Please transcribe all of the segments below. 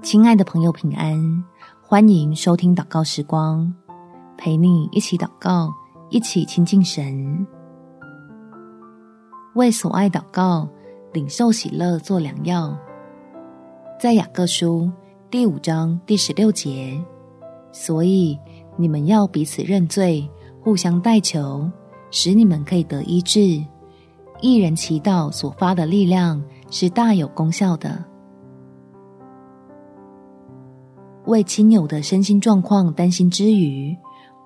亲爱的朋友，平安！欢迎收听祷告时光，陪你一起祷告，一起亲近神。为所爱祷告，领受喜乐做良药。在雅各书第五章第十六节，所以你们要彼此认罪，互相代求，使你们可以得医治。一人祈祷所发的力量是大有功效的。为亲友的身心状况担心之余，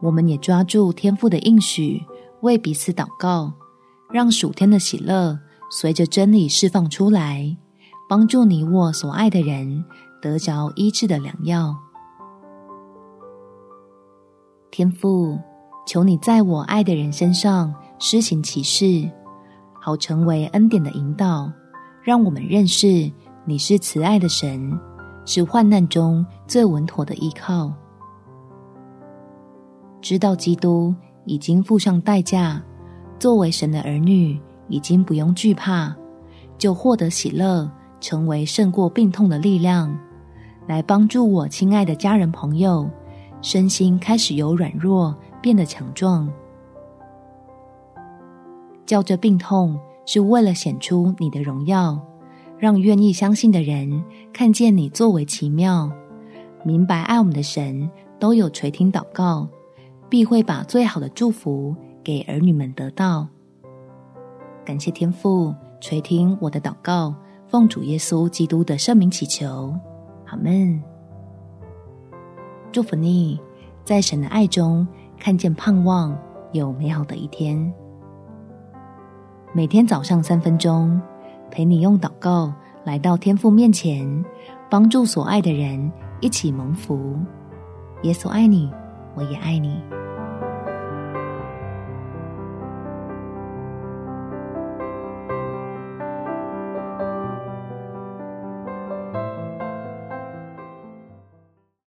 我们也抓住天父的应许，为彼此祷告，让属天的喜乐随着真理释放出来，帮助你我所爱的人得着医治的良药。天父，求你在我爱的人身上施行奇事，好成为恩典的引导，让我们认识你是慈爱的神。是患难中最稳妥的依靠。知道基督已经付上代价，作为神的儿女，已经不用惧怕，就获得喜乐，成为胜过病痛的力量，来帮助我亲爱的家人朋友，身心开始由软弱变得强壮。叫这病痛是为了显出你的荣耀。让愿意相信的人看见你作为奇妙，明白爱我们的神都有垂听祷告，必会把最好的祝福给儿女们得到。感谢天父垂听我的祷告，奉主耶稣基督的圣名祈求，阿门。祝福你，在神的爱中看见盼望，有美好的一天。每天早上三分钟。陪你用祷告来到天父面前，帮助所爱的人一起蒙福。耶稣爱你，我也爱你。